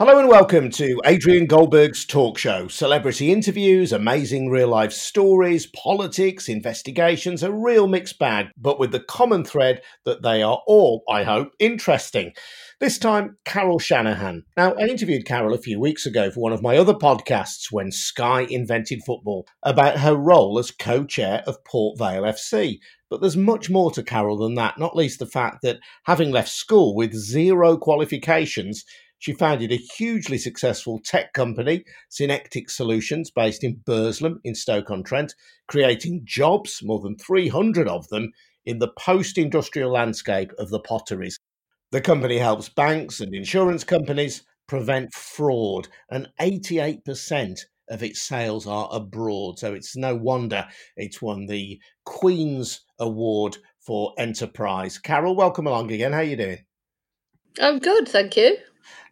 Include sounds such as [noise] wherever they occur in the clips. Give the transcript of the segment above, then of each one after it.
Hello and welcome to Adrian Goldberg's talk show. Celebrity interviews, amazing real life stories, politics, investigations, a real mixed bag, but with the common thread that they are all, I hope, interesting. This time, Carol Shanahan. Now, I interviewed Carol a few weeks ago for one of my other podcasts when Sky invented football about her role as co chair of Port Vale FC. But there's much more to Carol than that, not least the fact that having left school with zero qualifications, she founded a hugely successful tech company, Synectics Solutions, based in Burslem in Stoke-on-Trent, creating jobs, more than 300 of them, in the post-industrial landscape of the potteries. The company helps banks and insurance companies prevent fraud, and 88% of its sales are abroad. So it's no wonder it's won the Queen's Award for Enterprise. Carol, welcome along again. How are you doing? I'm good, thank you.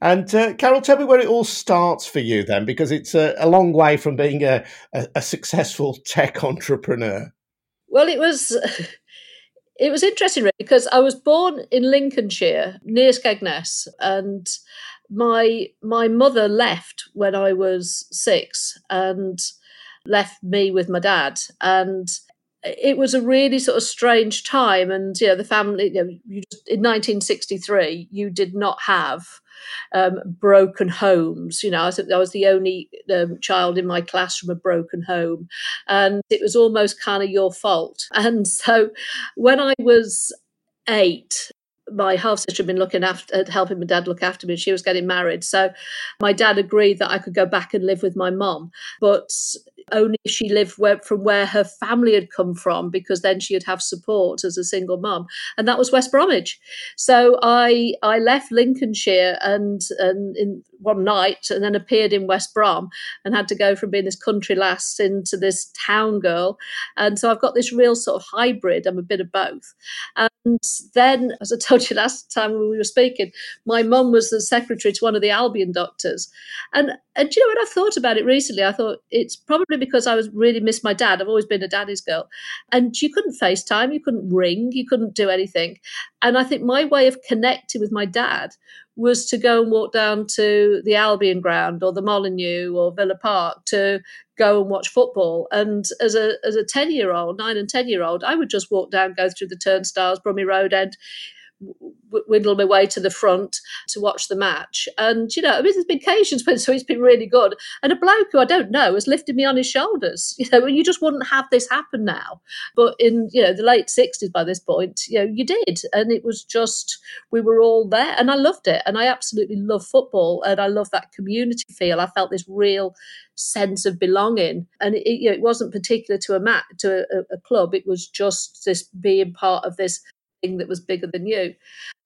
And uh, Carol, tell me where it all starts for you then, because it's a, a long way from being a, a, a, successful [laughs] tech entrepreneur. Well, it was. [laughs] It was interesting because I was born in Lincolnshire near Skegness, and my my mother left when I was six and left me with my dad, and it was a really sort of strange time. And you know, the family you know, you just, in 1963, you did not have um, broken homes. You know, I think I was the only um, child in my class from a broken home, and it was almost kind of your fault. [laughs] And so, when I was eight, my half sister had been looking after, helping my dad look after me. She was getting married, so my dad agreed that I could go back and live with my mom. But only if she lived where, from where her family had come from, because then she'd have support as a single mum, and that was West Bromwich. So I I left Lincolnshire and and in one night, and then appeared in West Brom, and had to go from being this country lass into this town girl, and so I've got this real sort of hybrid. I'm a bit of both, and then as I told you last time when we were speaking, my mum was the secretary to one of the Albion doctors, and and you know when I thought about it recently, I thought it's probably because I was really missed my dad. I've always been a daddy's girl. And you couldn't FaceTime, you couldn't ring, you couldn't do anything. And I think my way of connecting with my dad was to go and walk down to the Albion ground or the Molineux or Villa Park to go and watch football. And as a as a ten year old, nine and ten year old, I would just walk down, go through the turnstiles, Brummie Road End, windle my way to the front to watch the match. And, you know, I mean, there's been occasions when [laughs] so he's been really good. And a bloke who I don't know has lifted me on his shoulders. [laughs] You know, you just wouldn't have this happen now. But in, you know, the late 60s by this point, you know, you did. And it was just, we were all there. And I loved it. And I absolutely love football. And I love that community feel. I felt this real sense of belonging. And it, you know, it wasn't particular to a mat, to a, a club. It was just this being part of this thing that was bigger than you.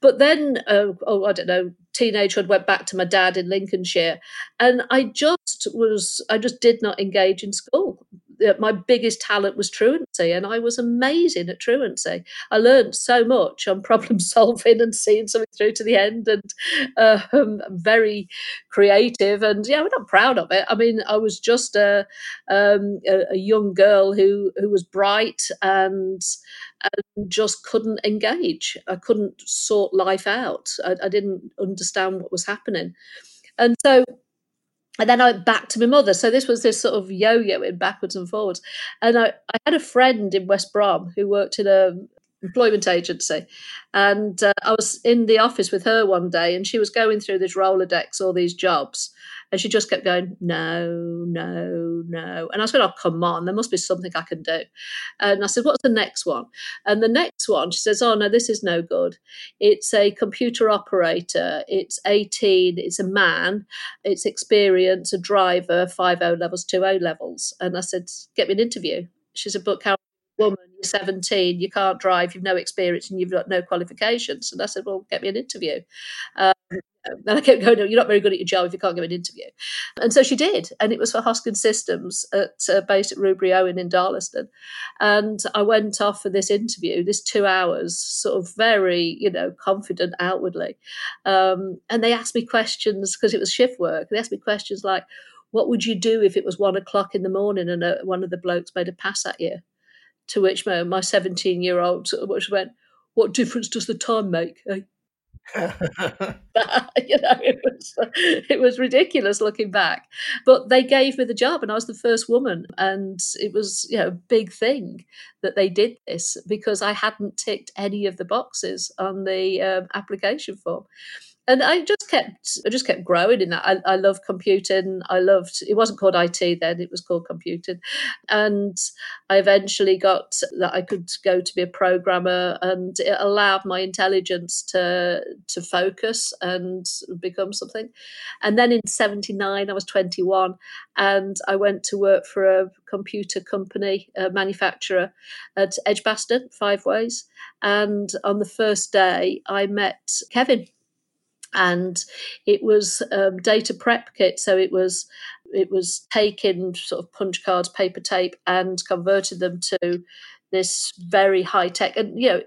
But then, uh, oh, I don't know, teenagehood went back to my dad in Lincolnshire, and I just was, I just did not engage in school. My biggest talent was truancy, and I was amazing at truancy. I learned so much on [laughs] problem solving and seeing something through to the end, and um, very creative. And yeah, I'm not proud of it. I mean, I was just a, um, a, a young girl who who was bright and and just couldn't engage. I couldn't sort life out. I, I didn't understand what was happening. And so and then I went back to my mother. So this was this sort of yo-yoing backwards and forwards. And I, I had a friend in West Brom who worked in a employment agency, and uh, I was in the office with her one day, and she was going through this Rolodex, all these jobs, and she just kept going, no, no, no. And I going, oh, come on, there must be something I can do. And I said, what's the next one? And the next one, she says, oh, no, this is no good. It's a computer operator. It's 18. It's a man. It's experience, a driver, 5 O levels, 2 O levels. And I said, get me an interview. She said, but woman, you're 17, you can't drive, you've no experience, and you've got no qualifications. And I said, well, get me an interview. Um, [laughs] and I kept going, no, you're not very good at your job if you can't give an interview. And so she did. And it was for Hoskin Systems at, uh, based at Rubery Owen in Darlaston. And I went off for this interview, this two hours, sort of very, you know, confident outwardly. Um, and they asked me questions because it was shift work. They asked me questions like, what would you do if it was one o'clock in the morning and a, one of the blokes made a pass at you? To which my 17 year old went, what difference does the time make? Eh? [laughs] [laughs] you know, it was it was ridiculous looking back. But they gave me the job, and I was the first woman, and it was you know a big thing that they did this because I hadn't ticked any of the boxes on the um, application form and I just kept I just kept growing in that. I, I loved computing. I loved it wasn't called IT then; it was called computing, and I eventually got that I could go to be a programmer, and it allowed my intelligence to to focus and become something. And then in '79, I was 21, and I went to work for a computer company, a manufacturer at Edgbaston, Five Ways. And on the first day, I met Kevin and it was um, data prep kit. So it was it was taking sort of punch cards, paper tape, and converted them to this very high tech and you know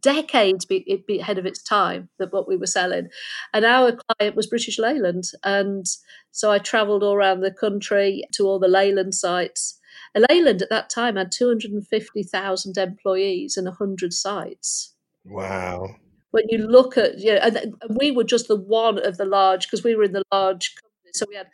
decades be, it be ahead of its time that what we were selling. And our client was british leyland and so i traveled all around the country to all the leyland sites. And leyland at that time had 250000 employees and 100 sites. Wow when you look at you know, and we were just the one of the large because we were in the large companies. So we had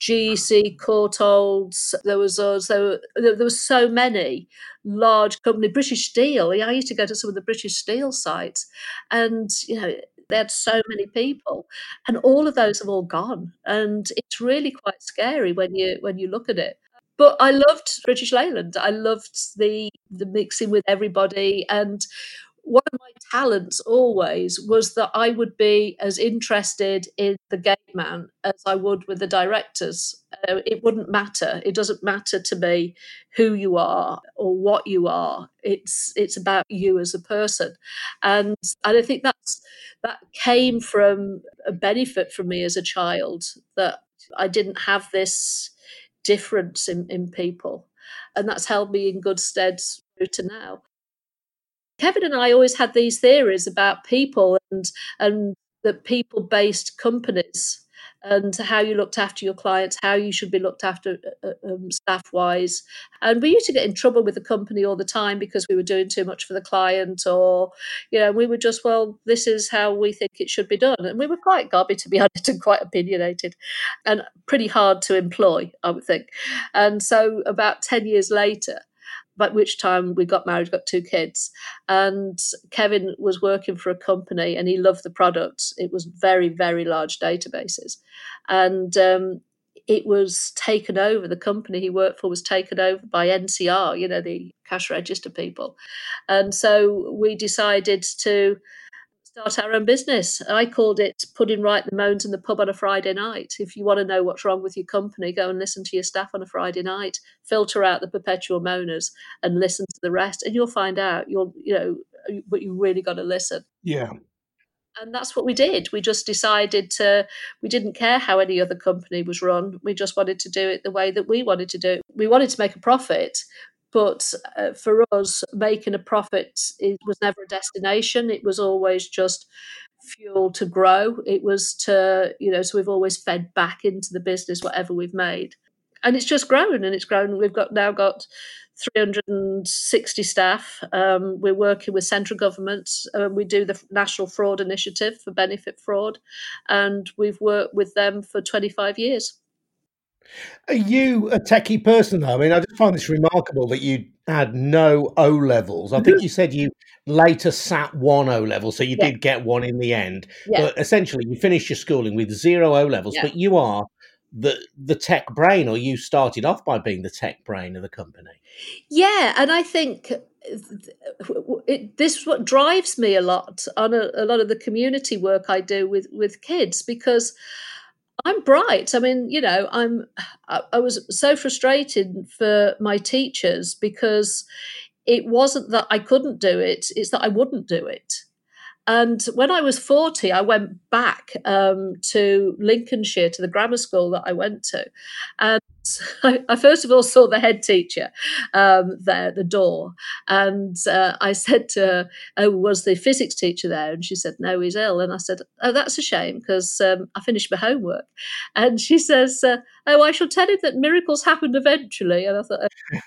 GEC, Courtaulds, there was us, there were, there were so many large companies. British Steel. I used to go to some of the British Steel sites, and you know they had so many people, and all of those have all gone, and it's really quite scary when you when you look at it but I loved British Leyland. I loved the the mixing with everybody, and one of my talents always was that I would be as interested in the gate man as I would with the directors. Uh, it wouldn't matter. It doesn't matter to me who you are or what you are. It's it's about you as a person, and and I think that's that came from a benefit for me as a child that I didn't have this difference in, in people, and that's held me in good stead through to now. Kevin and I always had these theories about people and and the people based companies and how you looked after your clients, how you should be looked after uh, uh, um, staff wise. And we used to get in trouble with the company all the time because we were doing too much for the client, or, you know, we were just, well, this is how we think it should be done. And we were quite gobby, to be [laughs] honest, and quite opinionated and pretty hard to employ, I would think. And so about 10 years later, by which time we got married, got two kids. And Kevin was working for a company and he loved the product. It was very, very large databases. And um, it was taken over, the company he worked for was taken over by NCR, you know, the cash register people. And so we decided to start our own business. I called it putting right the moans in the pub on a Friday night. If you want to know what's wrong with your company, go and listen to your staff on a Friday night. Filter out the perpetual moaners and listen to the rest, and you'll find out. You'll you know, but you really got to listen. Yeah. And that's what we did. We just decided to, we didn't care how any other company was run. We just wanted to do it the way that we wanted to do it. We wanted to make a profit, but uh, for us, making a profit it was never a destination. It was always just fuel to grow. It was to, you know, so we've always fed back into the business whatever we've made. And it's just grown and it's grown. We've got now got 360 staff. Um, we're working with central government. Uh, we do the National Fraud Initiative for benefit fraud, and we've worked with them for 25 years. Are you a techie person though? I mean, I just find this remarkable that you had no O levels. I think mm-hmm. you said you later sat one O level, so you yeah. did get one in the end. Yeah. But essentially, you finished your schooling with zero O levels. Yeah. But you are the the tech brain, or you started off by being the tech brain of the company. Yeah, and I think it, this is what drives me a lot on a, a lot of the community work I do with with kids because I'm bright. I mean, you know, I'm. I, I was so frustrated for my teachers because it wasn't that I couldn't do it; it's that I wouldn't do it. And when I was 40, I went back um, to Lincolnshire to the grammar school that I went to. And [laughs] I, I first of all saw the head teacher um, there at the door. And uh, I said to her, Oh, was the physics teacher there? And she said, No, he's ill. And I said, Oh, that's a shame because um, I finished my homework. And she says, uh, Oh, I shall tell him that miracles happened eventually. And I thought,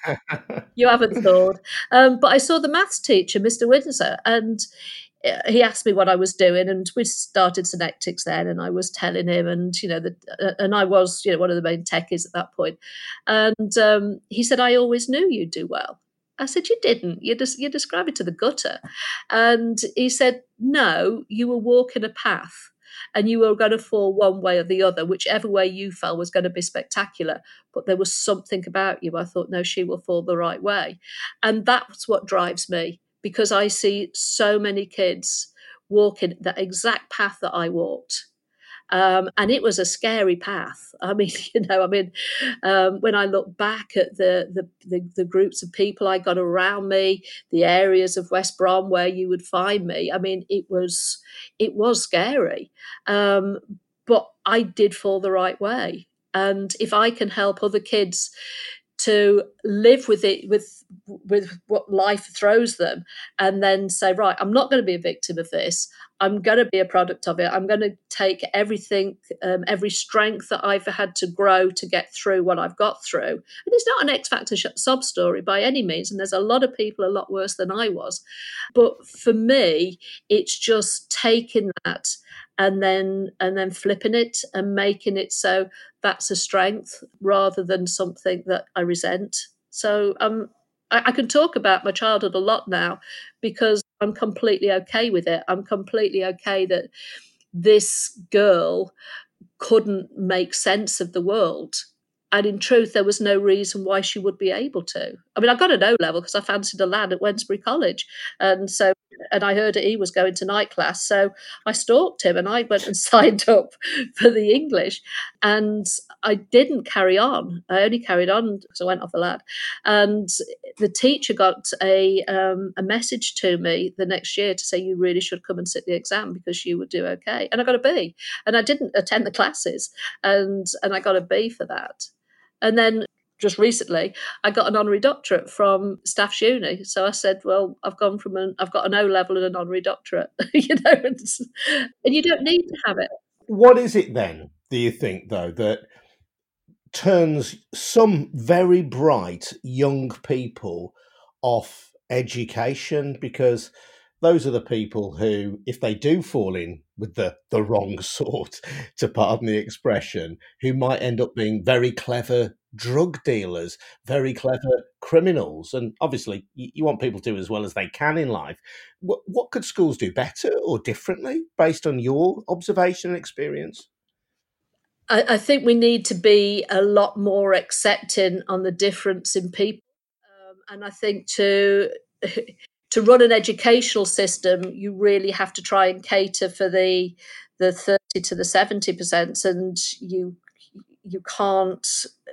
oh, [laughs] You haven't thought. Um, but I saw the maths teacher, Mr. Windsor, and he asked me what I was doing, and we started Synectics then, and I was telling him, and you know, the, uh, and I was you know one of the main techies at that point, and um, he said, "I always knew you'd do well." I said, "You didn't. You just you described it to the gutter," and he said, "No, you were walking a path." and you were going to fall one way or the other. Whichever way you fell was going to be spectacular. But there was something about you. I thought, no, she will fall the right way. And that's what drives me because I see so many kids walking the exact path that I walked um, and it was a scary path. [laughs] I mean, you know, I mean, um, when I look back at the, the, the the groups of people I got around me, the areas of West Brom where you would find me, I mean, it was it was scary, um, but I did fall the right way. And if I can help other kids to live with it with with what life throws them and then say right i'm not going to be a victim of this. I'm going to be a product of it. I'm going to take everything um, every strength that i've had to grow to get through what i've got through. And it's not an x factor sob story by any means and there's a lot of people a lot worse than i was. But for me it's just taking that and then and then flipping it and making it so that's a strength rather than something that I resent. So um, I, I can talk about my childhood a lot now because I'm completely okay with it. I'm completely okay that this girl couldn't make sense of the world and in truth, there was no reason why she would be able to. I mean, I got an O level because I fancied a lad at Wednesbury College, and so and I heard that he was going to night class, so I stalked him and I went and [laughs] signed up for the English, and I didn't carry on. I only carried on because I went off the lad, and the teacher got a um, a message to me the next year to say you really should come and sit the exam because you would do okay, and I got a B, and I didn't attend the classes, and and I got a B for that. And then just recently, I got an honorary doctorate from Staffs Uni. So I said, "Well, I've gone from an I've got an O level and an honorary doctorate, [laughs] you know, and, and you don't need to have it." What is it then? Do you think though that turns some very bright young people off education because those are the people who, if they do fall in with the, the wrong [laughs] sort, to pardon the expression, who might end up being very clever drug dealers, very clever criminals. And obviously, you, want people to do as well as they can in life. What, what could schools do better or differently based on your observation and experience? I, I think we need to be a lot more accepting on the difference in people. Um, and I think to [laughs] to run an educational system, you really have to try and cater for the the 30 to the 70 percent and you you can't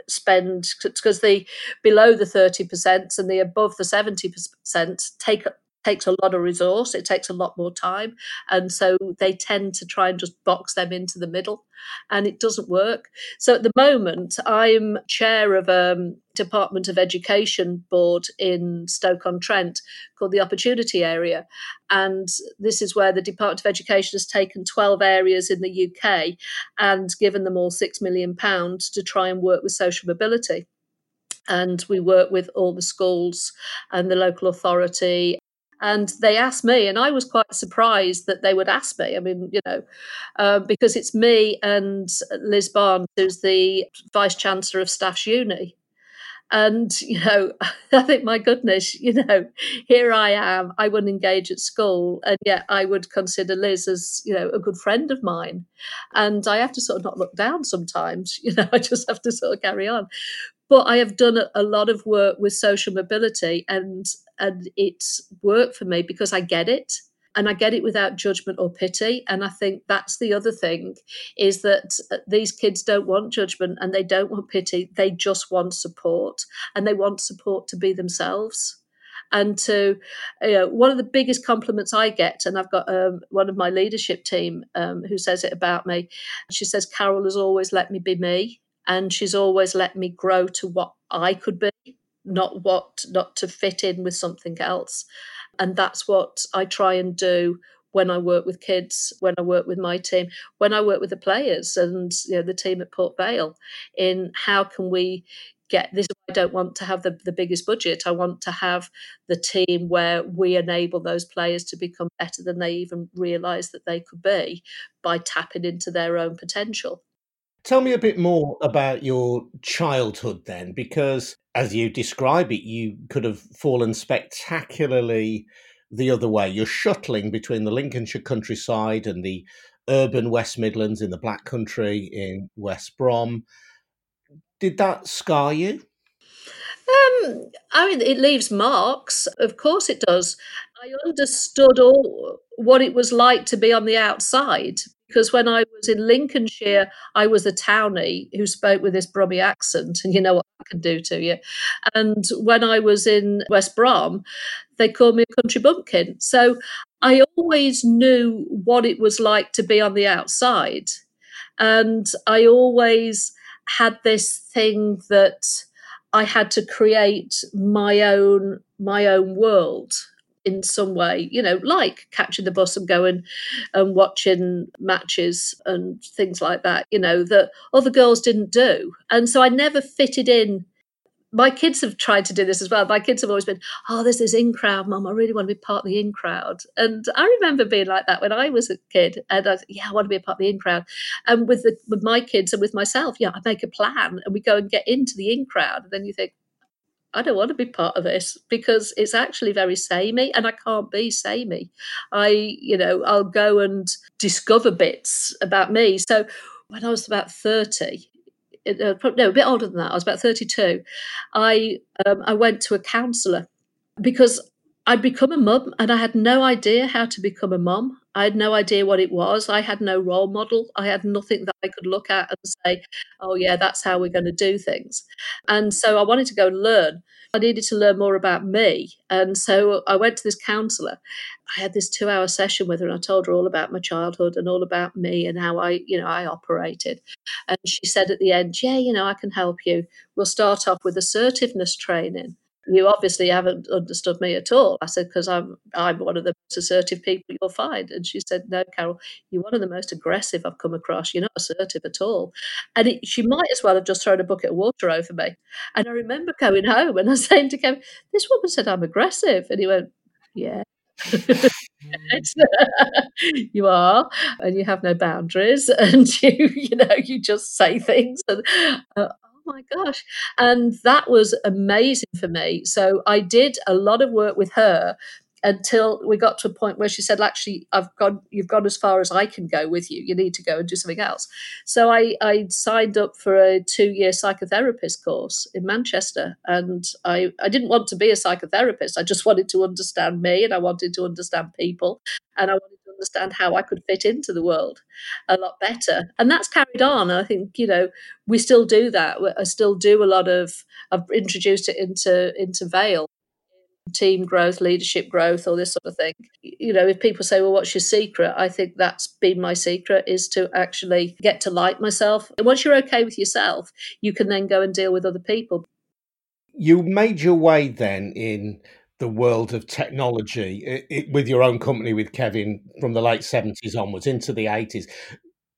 spend because the below the 30 percent and the above the 70 percent take takes a lot of resource it takes a lot more time and so they tend to try and just box them into the middle and it doesn't work. So at the moment i'm chair of um, department of education board in stoke-on-trent called the opportunity area and this is where the department of education has taken 12 areas in the uk and given them all 6 million pounds to try and work with social mobility and we work with all the schools and the local authority and they asked me, and I was quite surprised that they would ask me. I mean, you know, uh, because it's me and Liz Barnes, who's the Vice Chancellor of Staffs Uni. And, you know, [laughs] I think, my goodness, you know, here I am. I wouldn't engage at school. And yet I would consider Liz as, you know, a good friend of mine. And I have to sort of not look down sometimes. [laughs] You know, I just have to sort of carry on. But I have done a lot of work with social mobility and and it's worked for me because I get it and I get it without judgment or pity. And I think that's the other thing is that uh, these kids don't want judgment and they don't want pity. They just want support and they want support to be themselves. And to, you know, one of the biggest compliments I get, and I've got um, one of my leadership team um, who says it about me. She says, Carol has always let me be me and she's always let me grow to what I could be, not what not to fit in with something else. And that's what I try and do when I work with kids, when I work with my team, when I work with the players and you know the team at Port Vale in how can we get this. I don't want to have the, the biggest budget. I want to have the team where we enable those players to become better than they even realize that they could be by tapping into their own potential. Tell me a bit more about your childhood then, because as you describe it, you could have fallen spectacularly the other way. You're shuttling between the Lincolnshire countryside and the urban West Midlands in the Black Country in West Brom. Did that scar you? Um, I mean, it leaves marks. Of course, it does. I understood all what it was like to be on the outside because when I was in Lincolnshire, I was a townie who spoke with this Brummy accent, and you know what I can do to you. And when I was in West Brom, they called me a country bumpkin. So I always knew what it was like to be on the outside. And I always had this thing that I had to create my own my own world in some way, you know, like catching the bus and going and watching matches and things like that, you know, that other girls didn't do. And so I never fitted in. My kids have tried to do this as well. My kids have always been, oh, there's this in crowd, mum. I really want to be part of the in crowd. And I remember being like that when I was a kid. And I, yeah, I want to be a part of the in crowd. And with the, with my kids and with myself, yeah, I make a plan and we go and get into the in crowd. And then you think, I don't want to be part of this because it's actually very samey and I can't be samey. I, you know, I'll go and discover bits about me. So when I was about 30, uh, no, a bit older than that, I was about 32, I, um, I went to a counsellor because I'd become a mum and I had no idea how to become a mum. I had no idea what it was. I had no role model. I had nothing that I could look at and say, oh, yeah, that's how we're going to do things. And so I wanted to go and learn. I needed to learn more about me. And so I went to this counselor. I had this two hour session with her and I told her all about my childhood and all about me and how I, you know, I operated. And she said at the end, yeah, you know, I can help you. We'll start off with assertiveness training you obviously haven't understood me at all. I said, because I'm I'm one of the most assertive people you'll find. And she said, no, Carol, you're one of the most aggressive I've come across. You're not assertive at all. And it, she might as well have just thrown a bucket of water over me. And I remember going home and I was saying to Kevin, this woman said I'm aggressive. And he went, yeah. [laughs] [laughs] you are, and you have no boundaries, [laughs] and you, you know, you just say things, and uh, my gosh. And that was amazing for me. So I did a lot of work with her until we got to a point where she said, "Actually, I've gone. You've gone as far as I can go with you. You need to go and do something else." So I, I signed up for a two-year psychotherapist course in Manchester, and I, I didn't want to be a psychotherapist. I just wanted to understand me, and I wanted to understand people, and I wanted to understand how I could fit into the world a lot better. And that's carried on. I think you know we still do that. I still do a lot of. I've introduced it into into Vale team growth, leadership growth, all this sort of thing. You know, if people say, well, what's your secret? I think that's been my secret is to actually get to like myself. And once you're okay with yourself, you can then go and deal with other people. You made your way then in the world of technology it, it, with your own company with Kevin from the late 70s onwards into the 80s.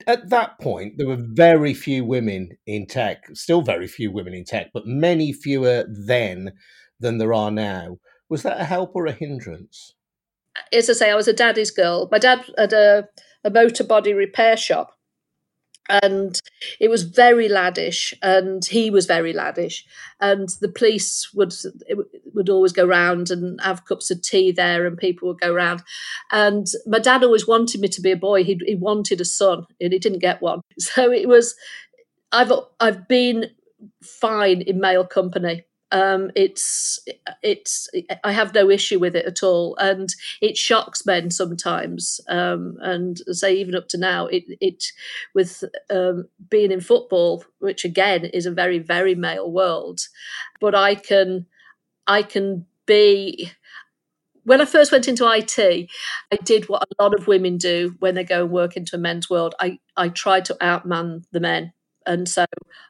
At that point, there were very few women in tech, still very few women in tech, but many fewer then than there are now. Was that a help or a hindrance? As I say, I was a daddy's girl. My dad had a, a motor body repair shop and it was very laddish and he was very laddish and the police would would always go round and have cups of tea there and people would go round and my dad always wanted me to be a boy he, he wanted a son and he didn't get one [laughs] so it was i've i've been fine in male company um, it's it's I have no issue with it at all, and it shocks men sometimes. Um, and say even up to now, it it with um, being in football, which again is a very very male world, but I can I can be when I first went into IT, I did what a lot of women do when they go and work into a men's world. I, I tried to outman the men. And so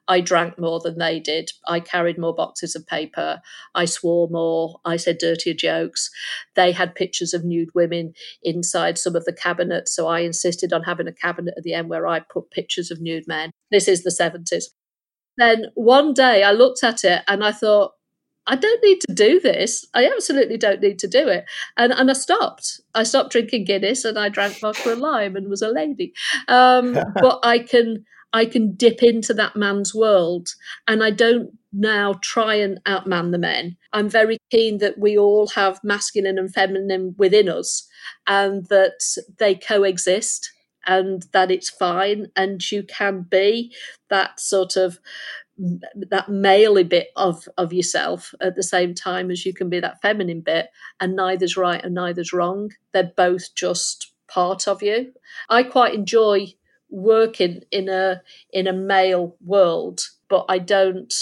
I drank more than they did. I carried more boxes of paper. I swore more. I said dirtier jokes. They had pictures of nude women inside some of the cabinets. So I insisted on having a cabinet at the end where I put pictures of nude men. This is the 70s. then one day I looked at it and I thought, I don't need to do this. I absolutely don't need to do it. And and I stopped. I stopped drinking Guinness and I drank vodka and lime and was a lady. Um, [laughs] but I can I can dip into that man's world and I don't now try and outman the men. I'm very keen that we all have masculine and feminine within us and that they coexist and that it's fine and you can be that sort of that male bit of of yourself at the same time as you can be that feminine bit and neither's right and neither's wrong they're both just part of you i quite enjoy working in a in a male world but i don't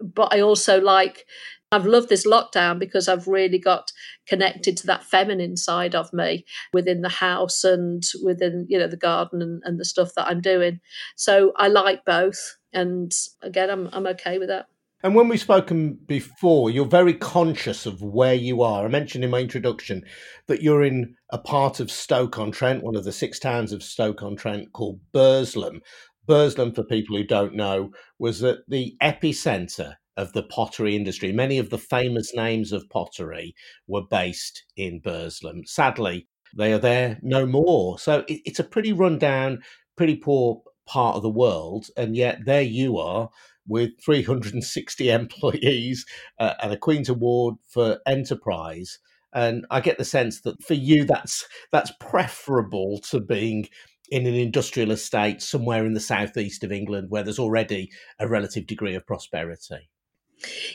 but i also like I've loved this lockdown because I've really got connected to that feminine side of me within the house and within, you know, the garden and, and the stuff that I'm doing. So I like both. And again, I'm, I'm okay with that. And when we've spoken before, you're very conscious of where you are. I mentioned in my introduction that you're in a part of Stoke on Trent, one of the six towns of Stoke on Trent called Burslem. Burslem, for people who don't know, was at the epicenter of the pottery industry. Many of the famous names of pottery were based in Burslem. Sadly, they are there no more. So it, it's a pretty rundown, pretty poor part of the world. And yet there you are with 360 [laughs] employees uh, and a Queen's Award for Enterprise. And I get the sense that for you, that's that's preferable to being in an industrial estate somewhere in the southeast of England, where there's already a relative degree of prosperity.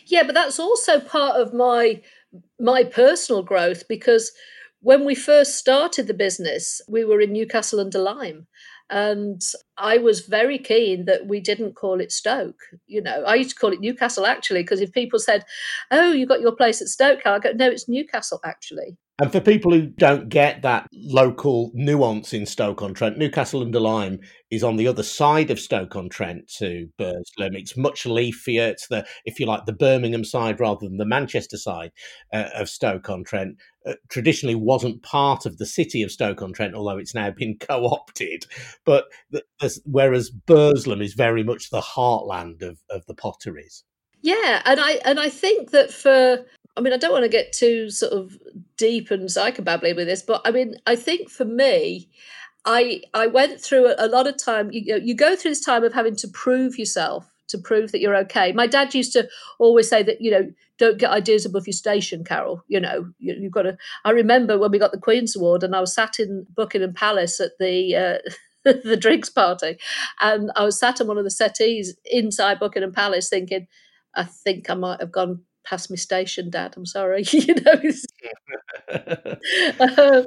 Yeah, but that's also part of my my personal growth because when we first started the business, we were in Newcastle under Lyme. And I was very keen that we didn't call it Stoke. You know, I used to call it Newcastle actually, because if people said, Oh, you got your place at Stoke, I go, No, it's Newcastle actually. And for people who don't get that local nuance in Stoke on Trent, Newcastle under Lyme is on the other side of Stoke on Trent to Burslem. It's much leafier. It's the, if you like, the Birmingham side rather than the Manchester side uh, of Stoke on Trent. Uh, traditionally wasn't part of the city of Stoke on Trent, although it's now been [laughs] co-opted. But the, whereas Burslem is very much the heartland of, of the potteries. Yeah, and I and I think that for I mean, I don't want to get too sort of deep and psychobabbly with this, but I mean, I think for me, I I went through a, lot of time. You you go through this time of having to prove yourself, to prove that you're okay. My dad used to always say that you know don't get ideas above your station, Carol. You know you, have got to. I remember when we got the Queen's Award, and I was sat in Buckingham Palace at the. Uh, [laughs] the drinks party, and I was sat on one of the settees inside Buckingham Palace, thinking, I think I might have gone past my station, Dad. I'm sorry, [laughs] you know. [laughs] [laughs] um,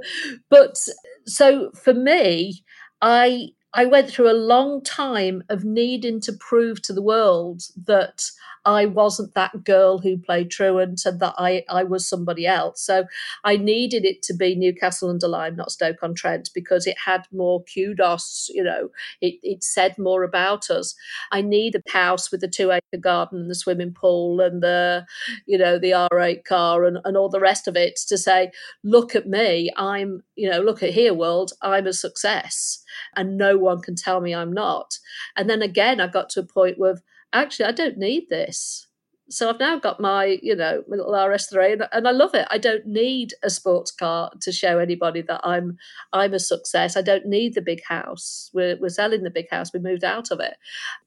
but so for me, I I went through a long time of needing to prove to the world that I wasn't that girl who played truant and that I, I was somebody else. So I needed it to be Newcastle under Lyme, not Stoke on Trent, because it had more kudos, you know, it, it said more about us. I need a house with a two acre garden and the swimming pool and the, you know, the R8 car and, and all the rest of it to say, look at me, I'm, you know, look at here, world, I'm a success and no one can tell me I'm not. And then again, I got to a point where actually, I don't need this. So I've now got my, you know, my little RS3, and, and I love it. I don't need a sports car to show anybody that I'm I'm a success. I don't need the big house. We're we're selling the big house. We moved out of it,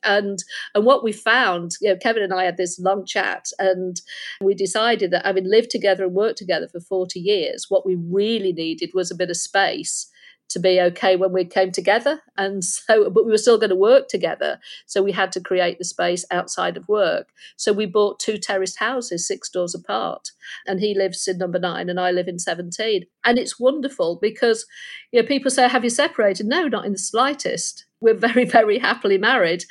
and and what we found, you know, Kevin and I had this long chat, and we decided that having lived together and worked together for forty years, what we really needed was a bit of space to be okay when we came together. And so, [laughs] but we were still going to work together. So we had to create the space outside of work. So we bought two terraced houses six doors apart. And he lives in number nine and I live in 17. And it's wonderful because, you know, people say, have you separated? No, not in the slightest. We're very, [laughs] very happily married.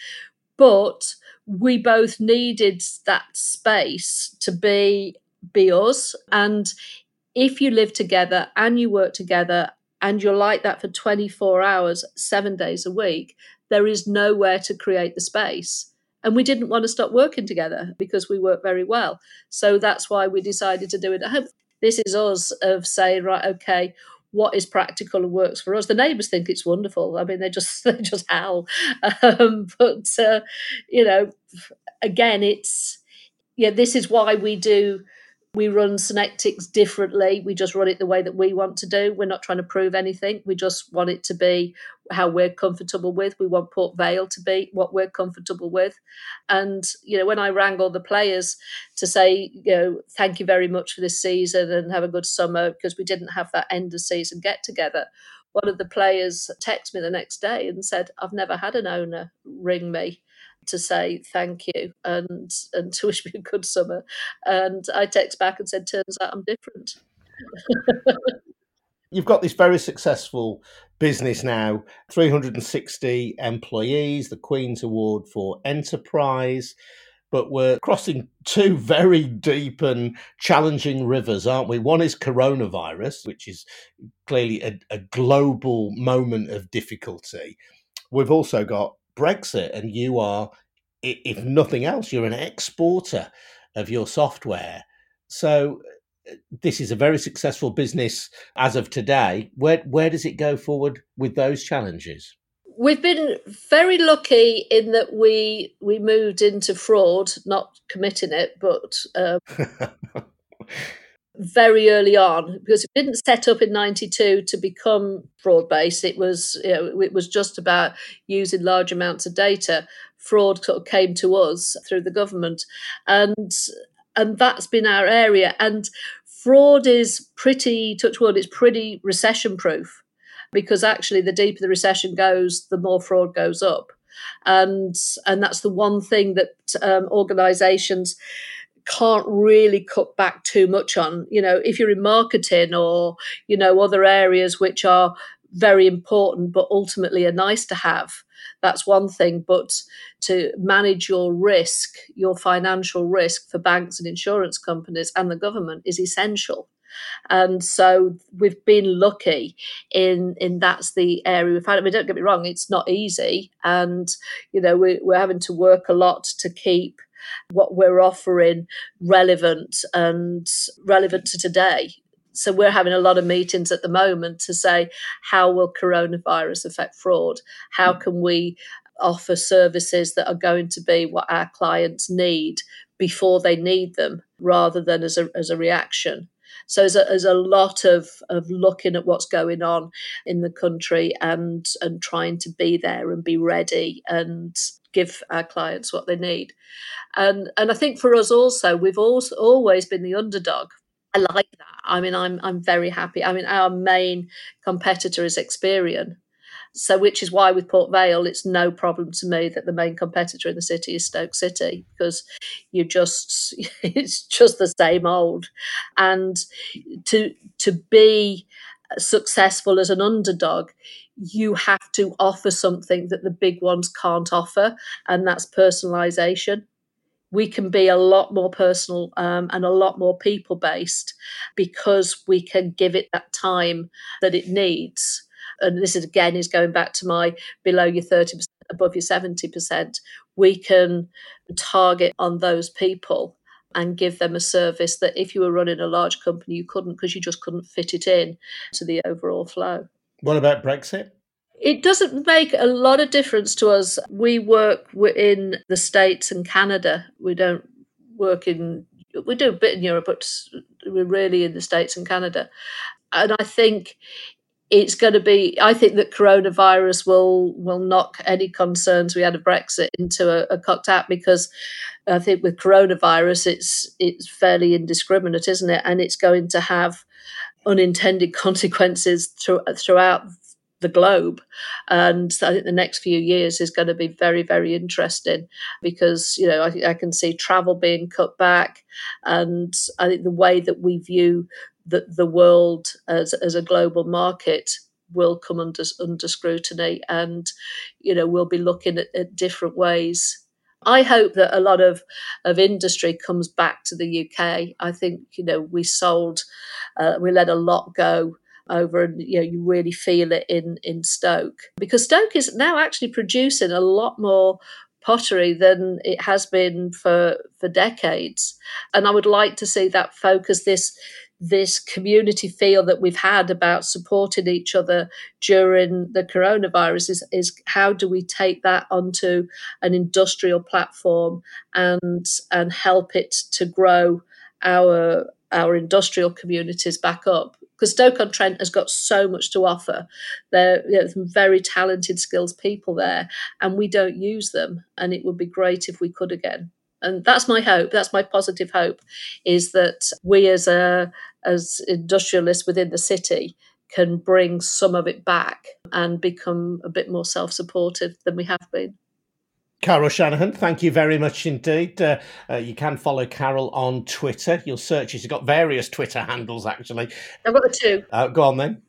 But we both needed that space to be be us and if you live together and you work together and you're like that for 24 hours, seven days a week, there is nowhere to create the space. And we didn't want to stop working together because we work very well. So that's why we decided to do it at home. This is us of saying, right, okay, what is practical and works for us. The neighbours think it's wonderful. I mean, they just [laughs] they just howl. Um, but uh, you know, again, it's yeah. This is why we do we run Synectics differently. We just run it the way that we want to do. We're not trying to prove anything. We just want it to be how we're comfortable with. We want Port Vale to be what we're comfortable with. And, you know, when I rang all the players to say, you know, thank you very much for this season and have a good summer because we didn't have that end of season get together. One of the players texted me the next day and said, I've never had an owner ring me to say thank you and and to wish me a good summer. And I text back and said, turns out I'm different. [laughs] You've got this very successful business now, 360 employees, the Queen's Award for Enterprise. But we're crossing two very deep and challenging rivers, aren't we? One is coronavirus, which is clearly a, a global moment of difficulty. We've also got Brexit, and you are, if nothing else, you're an exporter of your software. So uh, this is a very successful business as of today. Where where does it go forward with those challenges? We've been very lucky in that we we moved into fraud, not committing it, but um, [laughs] very early on because it didn't set up in 92 to become fraud based it was you know it was just about using large amounts of data. Fraud sort of came to us through the government. And and that's been our area. And fraud is pretty touch wood it's pretty recession proof because actually the deeper the recession goes the more fraud goes up. And and that's the one thing that um, organizations can't really cut back too much on. You know, if you're in marketing or, you know, other areas which are very important but ultimately are nice to have, that's one thing. But to manage your risk, your financial risk for banks and insurance companies and the government is essential. And so we've been lucky in in that's the area we've had. I mean, don't get me wrong, it's not easy, and you know we, we're having to work a lot to keep what we're offering relevant and relevant to today. So we're having a lot of meetings at the moment to say how will coronavirus affect fraud? How mm. can we offer services that are going to be what our clients need before they need them rather than as a, as a reaction. So there's a, there's a lot of, of looking at what's going on in the country and and trying to be there and be ready and give our clients what they need. And and I think for us also, we've also always been the underdog. I like that. I mean, I'm I'm very happy. I mean, our main competitor is Experian. So, which is why with Port Vale, it's no problem to me that the main competitor in the city is Stoke City because you just [laughs] it's just the same old, and to to be successful as an underdog, you have to offer something that the big ones can't offer, and that's personalization. We can be a lot more personal um, and a lot more people based because we can give it that time that it needs. And this is again is going back to my below your 30%, above your 70%. We can target on those people and give them a service that if you were running a large company you couldn't because you just couldn't fit it in to the overall flow. What about Brexit? It doesn't make a lot of difference to us. We work in the States and Canada. We don't work in, we do a bit in Europe, but we're really in the States and Canada. And I think it's going to be i think that coronavirus will will knock any concerns we had of brexit into a, a cocked hat because i think with coronavirus it's it's fairly indiscriminate isn't it and it's going to have unintended consequences through, throughout the globe. And I think the next few years is going to be very, very interesting because, you know, I, I, can see travel being cut back. And I think the way that we view the, the world as, as a global market will come under, under scrutiny. And, you know, we'll be looking at, at different ways I hope that a lot of, of industry comes back to the UK. I think, you know, we sold, uh, we let a lot go over and you know you really feel it in in Stoke because Stoke is now actually producing a lot more pottery than it has been for for decades and I would like to see that focus this this community feel that we've had about supporting each other during the coronavirus is, is how do we take that onto an industrial platform and and help it to grow our our industrial communities back up because Stoke on Trent has got so much to offer. There are some very talented, skilled people there, and we don't use them. And it would be great if we could again. And that's my hope. That's my positive hope, is that we as a as industrialists within the city can bring some of it back and become a bit more self-supportive than we have been. Carol Shanahan, thank you very much indeed. Uh, uh, you can follow Carol on Twitter. You'll search, she's got various Twitter handles actually. I've got the two. Uh, go on then.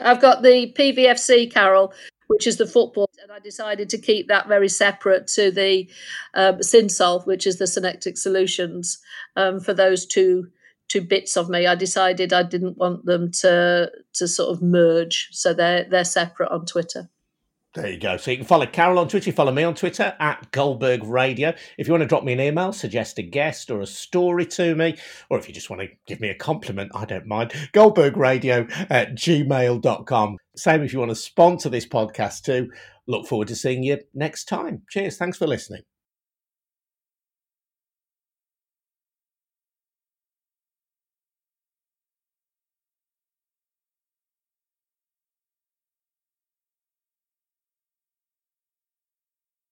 I've got the PVFC Carol, which is the football, and I decided to keep that very separate to the um, Synsol, which is the Synectics Solutions. Um, for those two two bits of me, I decided I didn't want them to to sort of merge, so they're they're separate on Twitter. There you go. So you can follow Carol on Twitter. Follow me on Twitter at Goldberg Radio. If you want to drop me an email, suggest a guest or a story to me, or if you just want to give me a compliment, I don't mind. Goldbergradio at gmail.com. Same if you want to sponsor this podcast too. Look forward to seeing you next time. Cheers. Thanks for listening.